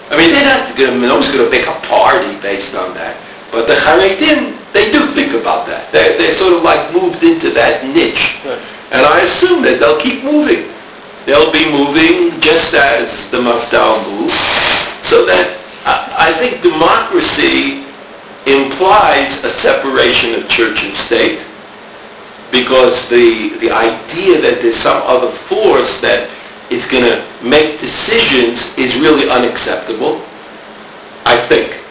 Speaker 3: I mean, they're not to, nobody's going to make a party based on that. But the Haredim, they do think about that. They, they sort of like moved into that niche. And I assume that they'll keep moving. They'll be moving just as the Mafdal moves, so that I, I think democracy implies a separation of church and state because the, the idea that there's some other force that is going to make decisions is really unacceptable, I think.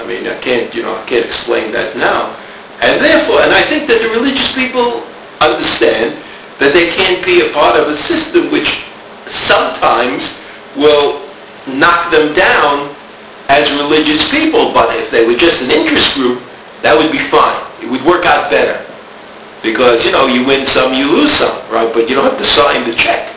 Speaker 3: I mean, I can't, you know, I can't explain that now. And therefore, and I think that the religious people understand that they can't be a part of a system which sometimes will knock them down as religious people. But if they were just an interest group, that would be fine. It would work out better. Because, you know, you win some, you lose some, right? But you don't have to sign the check.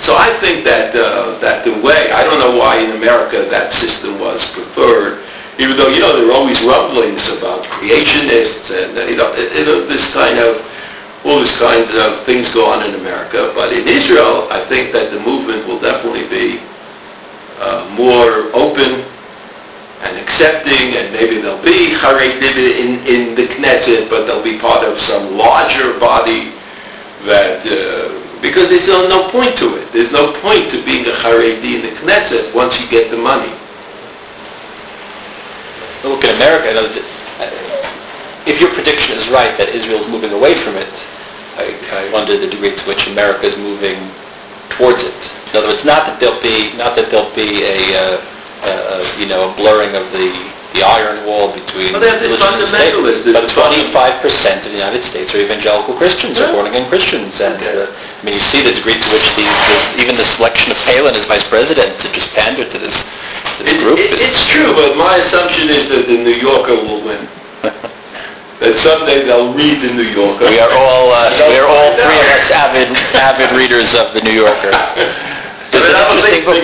Speaker 3: So I think that uh, that the way, I don't know why in America that system was preferred, even though, you know, there are always rumblings about creationists and, uh, you know, it, it, this kind of all these kinds of things go on in America. But in Israel, I think that the movement will definitely be uh, more open and accepting, and maybe they'll be Haredim in, in the Knesset, but they'll be part of some larger body that, uh, because there's no, point to it. There's no point to being a Haredi in the Knesset once you get the money.
Speaker 1: Look at America. If your prediction is right that Israel's moving away from it, I, I wonder the degree to which America is moving towards it. In other words, not that there'll be not that there'll be a, uh, uh, you know a blurring of the the iron wall between
Speaker 3: well, religion
Speaker 1: and state, but 25 percent of the United States are evangelical Christians, yeah. or born again Christians, and okay. uh, I mean you see the degree to which these, this, even the selection of Palin as vice president to just pander to this this
Speaker 3: it,
Speaker 1: group.
Speaker 3: It, it's true, but my assumption is that the New Yorker will win. (laughs) that someday they'll read the New Yorker.
Speaker 1: We are all uh, we are all three of us avid avid readers of the New Yorker. (laughs)
Speaker 3: There's an interesting book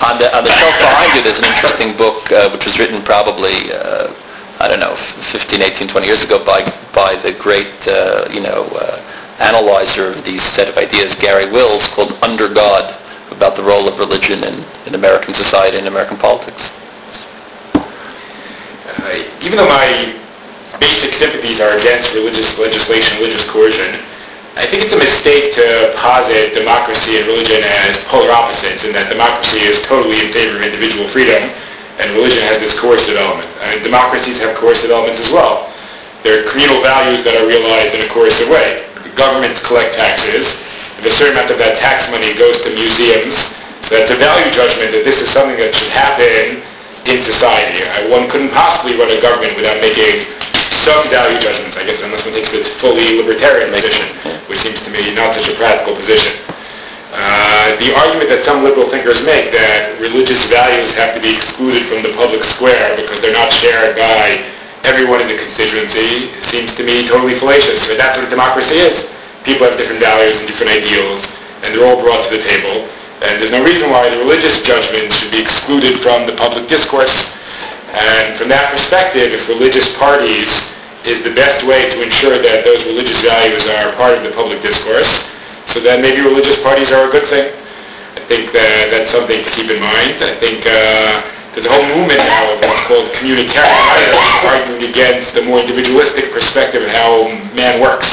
Speaker 1: on the on the shelf behind you. There's an interesting book uh, which was written probably uh, I don't know 15, 18, 20 years ago by by the great uh, you know uh, analyzer of these set of ideas, Garry Wills, called Under God, about the role of religion in, in American society and American politics.
Speaker 2: Uh, even though my basic sympathies are against religious legislation, religious coercion. I think it's a mistake to posit democracy and religion as polar opposites, and that democracy is totally in favor of individual freedom, and religion has this coercive element. I mean, democracies have coercive elements as well. There are communal values that are realized in a coercive way. Governments collect taxes. If a certain amount of that tax money goes to museums, so that's a value judgment that this is something that should happen in society. One couldn't possibly run a government without making some value judgments, I guess, unless one takes the fully libertarian position, which seems to me not such a practical position. Uh, the argument that some liberal thinkers make that religious values have to be excluded from the public square because they're not shared by everyone in the constituency seems to me totally fallacious. But that's what democracy is. People have different values and different ideals, and they're all brought to the table. And there's no reason why the religious judgments should be excluded from the public discourse. And from that perspective, if religious parties is the best way to ensure that those religious values are part of the public discourse, so then maybe religious parties are a good thing. I think that that's something to keep in mind. I think uh, there's a whole movement now of what's called communitarian arguing against the more individualistic perspective of how man works.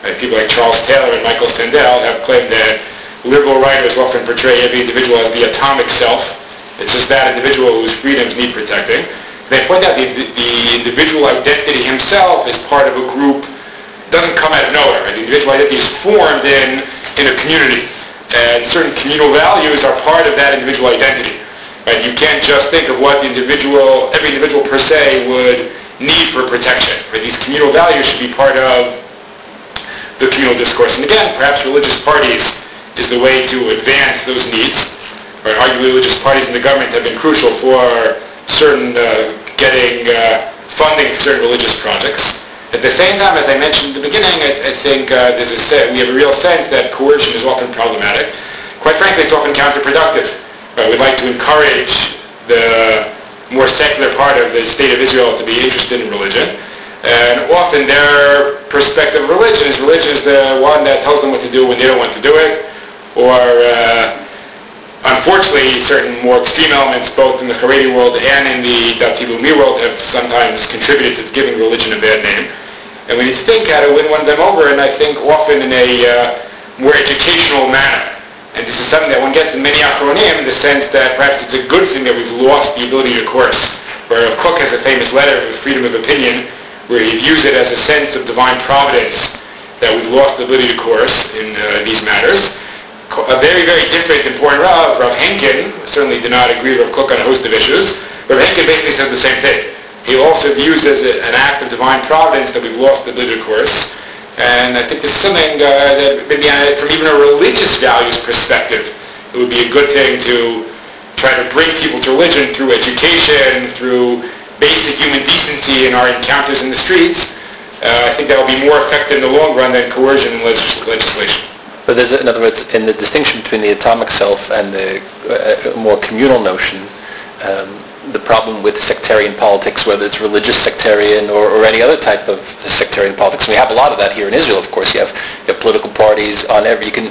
Speaker 2: Uh, people like Charles Taylor and Michael Sandel have claimed that liberal writers often portray every individual as the atomic self. It's just that individual whose freedoms need protecting. They point out the, the individual identity himself is part of a group, doesn't come out of nowhere. The individual identity is formed in, in a community. And certain communal values are part of that individual identity. Right? You can't just think of what the individual, every individual per se would need for protection. Right? These communal values should be part of the communal discourse. And again, perhaps religious parties is the way to advance those needs. Right? Arguably, religious parties in the government have been crucial for certain uh, getting uh, funding for certain religious projects. At the same time, as I mentioned at the beginning, I, I think uh, there's a we have a real sense that coercion is often problematic. Quite frankly, it's often counterproductive. Uh, we'd like to encourage the more secular part of the state of Israel to be interested in religion. And often their perspective of religion is religion is the one that tells them what to do when they don't want to do it, or uh, unfortunately certain more extreme elements both in the Haredi world and in the Dati Leumi world have sometimes contributed to giving religion a bad name. And we need to think how to win one of them over, and I think often in a uh, more educational manner. And this is something that one gets in many Achronim in the sense that perhaps it's a good thing that we've lost the ability to course. Rav Kook has a famous letter of freedom of opinion where he views it as a sense of divine providence that we've lost the ability to course in uh, these matters. A very, very different important Rav, Rav Henkin, certainly did not agree with Rav Kook on a host of issues. Rav Henkin basically said the same thing. He also views as a, an act of divine providence that we've lost the to course. And I think this is something uh, that maybe uh, from even a religious values perspective, it would be a good thing to try to bring people to religion through education, through basic human decency in our encounters in the streets, uh, I think that will be more effective in the long run than coercion and legis- legislation.
Speaker 1: But there's, in other words, in the distinction between the atomic self and the uh, more communal notion, um, the problem with sectarian politics, whether it's religious sectarian or, or, any other type of sectarian politics. And we have a lot of that here in Israel, of course. You have, you have political parties on every, you can,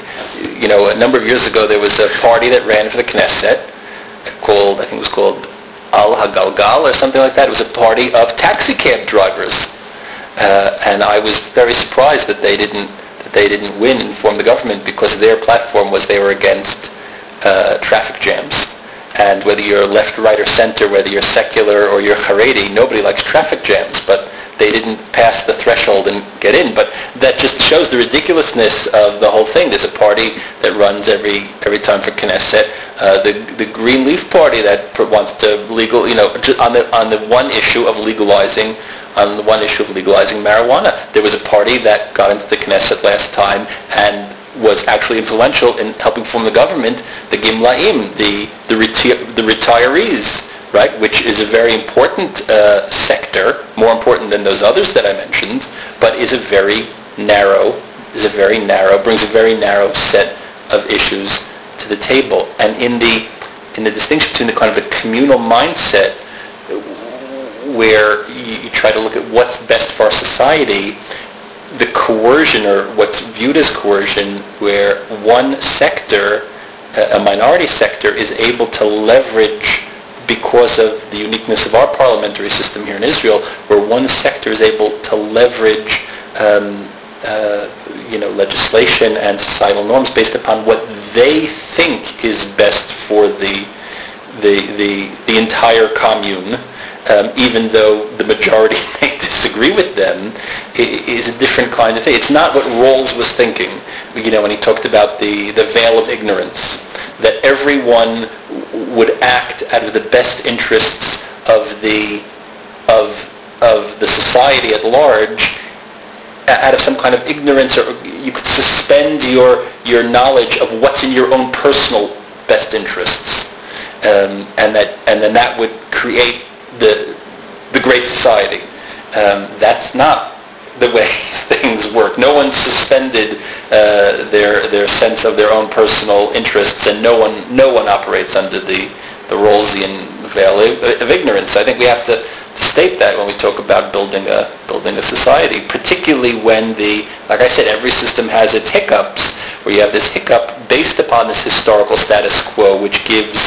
Speaker 1: you know, a number of years ago there was a party that ran for the Knesset called, I think it was called Al Hagalgal or something like that. It was a party of taxi cab drivers. Uh, and I was very surprised that they didn't that they didn't win and form the government because their platform was they were against uh, traffic jams. And whether you're left, right, or center, whether you're secular or you're Haredi, nobody likes traffic jams. But they didn't pass the threshold and get in. But that just shows the ridiculousness of the whole thing. There's a party that runs every every time for Knesset. Uh, the the Green Leaf Party that wants to legal, you know, on the on the one issue of legalizing on the one issue of legalizing marijuana. There was a party that got into the Knesset last time and was actually influential in helping form the government, the Gimlaim, the the, reti- the retirees, right, which is a very important uh, sector, more important than those others that I mentioned, but is a very narrow, is a very narrow, brings a very narrow set of issues to the table. And in the in the distinction between the kind of a communal mindset where you, you try to look at what's best for our society, the coercion or what's viewed as coercion where one sector, a minority sector, is able to leverage because of the uniqueness of our parliamentary system here in Israel, where one sector is able to leverage um, uh, you know, legislation and societal norms based upon what they think is best for the, the, the, the entire commune um, even though the majority (laughs) may disagree with them, is a different kind of thing. It's not what Rawls was thinking, you know, when he talked about the, the veil of ignorance, that everyone would act out of the best interests of the of of the society at large out of some kind of ignorance or you could suspend your your knowledge of what's in your own personal best interests um, and that and then that would create the the great society um, that's not the way (laughs) things work. No one suspended uh, their their sense of their own personal interests, and no one no one operates under the the Rawlsian veil of, of ignorance. I think we have to, to state that when we talk about building a building a society, particularly when the like I said, every system has its hiccups. Where you have this hiccup based upon this historical status quo, which gives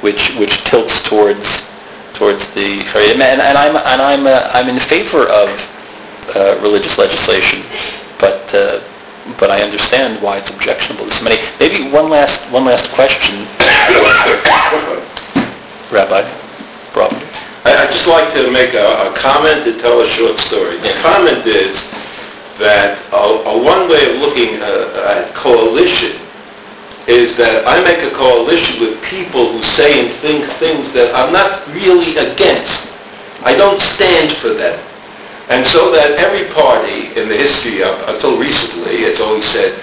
Speaker 1: which which tilts towards towards the and, and I'm and I'm uh, I'm in favor of uh, religious legislation, but uh, but I understand why it's objectionable to so many. Maybe one last one last question, Rabbi Rob.
Speaker 3: I- I'd just like to make a, a comment and tell a short story. The comment is that a, a one way of looking uh, at coalition is that I make a coalition with people who say and think things that I'm not really against. I don't stand for them. And so that every party in the history up until recently, it's always said,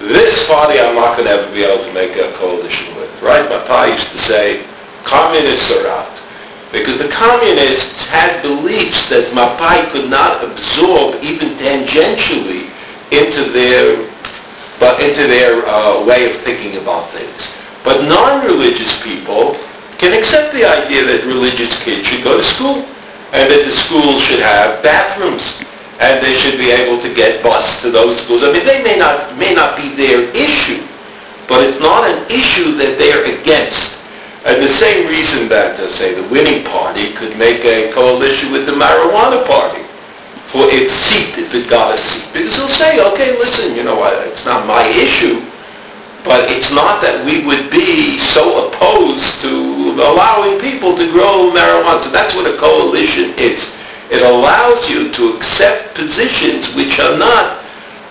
Speaker 3: this party I'm not going to ever be able to make a coalition with, right? Mapai used to say, communists are out. Because the communists had beliefs that Mapai could not absorb even tangentially into their, but into their uh, way of thinking about things. But non-religious people can accept the idea that religious kids should go to school and that the schools should have bathrooms and they should be able to get bus to those schools. I mean, they may not may not be their issue, but it's not an issue that they're against. And the same reason that, uh, say, the winning party could make a coalition with the marijuana party for its seat, if it got a seat. Because they'll say, okay, listen, you know, what it's not my issue, but it's not that we would be so opposed to allowing people to grow marijuana. So that's what a coalition is. It allows you to accept positions which are not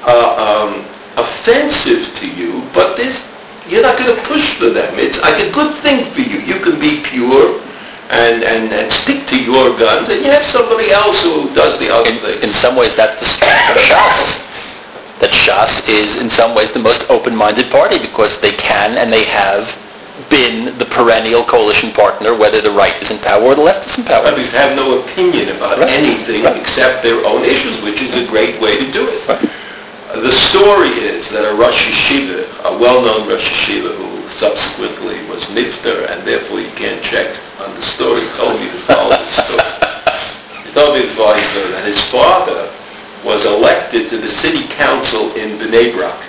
Speaker 3: uh, um, offensive to you, but this, you're not going to push for them. It's like a good thing for you. You and, and, and stick to your guns, and you have somebody else who does the other
Speaker 1: In, some ways, that's the strength of Shas. That Shas is, in some ways, the most open-minded party because they can and they have been the perennial coalition partner, whether the right is in power or the left is in power.
Speaker 3: Rabbis have no opinion about
Speaker 1: Right.
Speaker 3: anything
Speaker 1: Right.
Speaker 3: except their own issues, which is a great way to do it.
Speaker 1: Right.
Speaker 3: Uh, The story is that a Rosh Yeshiva, a well-known Rosh Yeshiva who subsequently was nifter, and therefore you can't check on the story, He told me the following (laughs) story. He told me the following story, that his father was elected to the city council in Bnei Brak.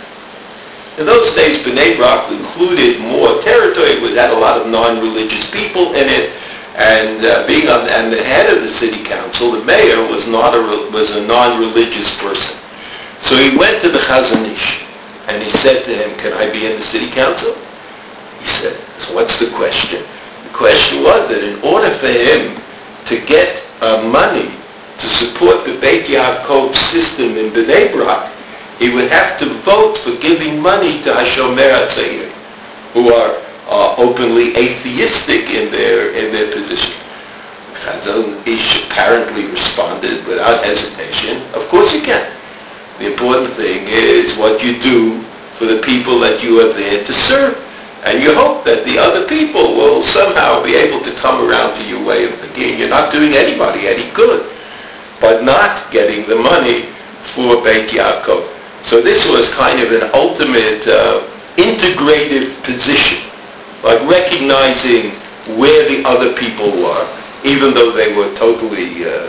Speaker 3: In those days, Bnei Brak included more territory, it had a lot of non-religious people in it, and uh, being on and the head of the city council, the mayor was not a was a non-religious person. So he went to the Chazon Ish, and he said to him, "Can I be in the city council?" He said, "So what's the question?" The question was that in order for him to get uh, money to support the Beit Yaakov system in Bnei Brak, he would have to vote for giving money to Hashomer HaTzair, who are uh, openly atheistic in their in their position. Chazon Ish apparently responded without hesitation, of course you can. The important thing is what you do for the people that you are there to serve. And you hope that the other people will somehow be able to come around to your way of thinking. You're not doing anybody any good, but not getting the money for Beit Yaakov. So this was kind of an ultimate uh, integrative position, like recognizing where the other people were, even though they were totally uh,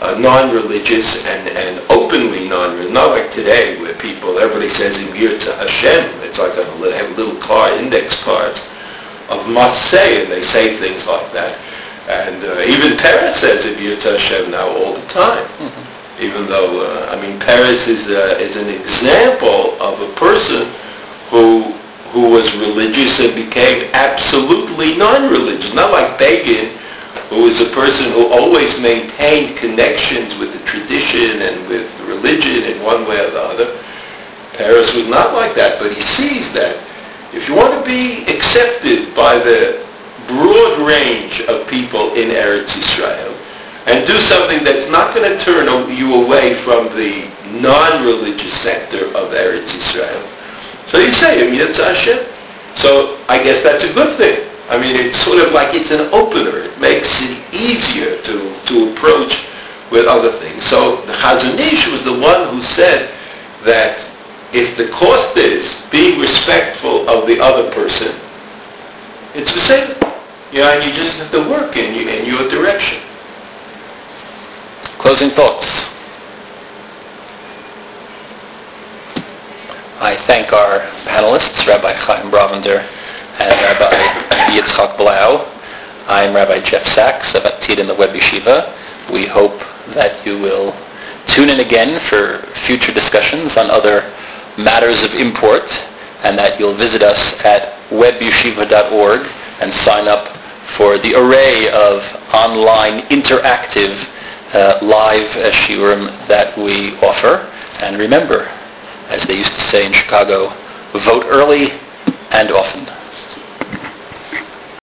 Speaker 3: uh, non-religious and, and openly non-religious. Not like today people, everybody says im Yirtzeh Hashem. It's like a, they have little card, index cards of must say, and they say things like that. And uh, even Peres says im Yirtzeh Hashem now all the time. (laughs) Even though, uh, I mean, Peres is, uh, is an example of a person who who was religious and became absolutely non-religious. Not like Begin, who was a person who always maintained connections with the tradition and with religion in one way or the other. Peres was not like that, but he sees that if you want to be accepted by the broad range of people in Eretz Israel, and do something that's not going to turn you away from the non-religious sector of Eretz Israel. So you say, Hashem. So I guess that's a good thing. I mean, it's sort of like it's an opener. It makes it easier to, to approach with other things. So the Chazon Ish was the one who said that if the cost is being respectful of the other person, it's the same. You and you just have to work in, you, in your direction.
Speaker 1: Closing thoughts. I thank our panelists, Rabbi Chaim Brovender and Rabbi Yitzchak Blau. I'm Rabbi Jeff Saks of Atid in the Web Yeshiva. We hope that you will tune in again for future discussions on other matters of import and that you'll visit us at webyeshiva.org and sign up for the array of online interactive uh, live shiurim that we offer. And remember, as they used to say in Chicago, vote early and often.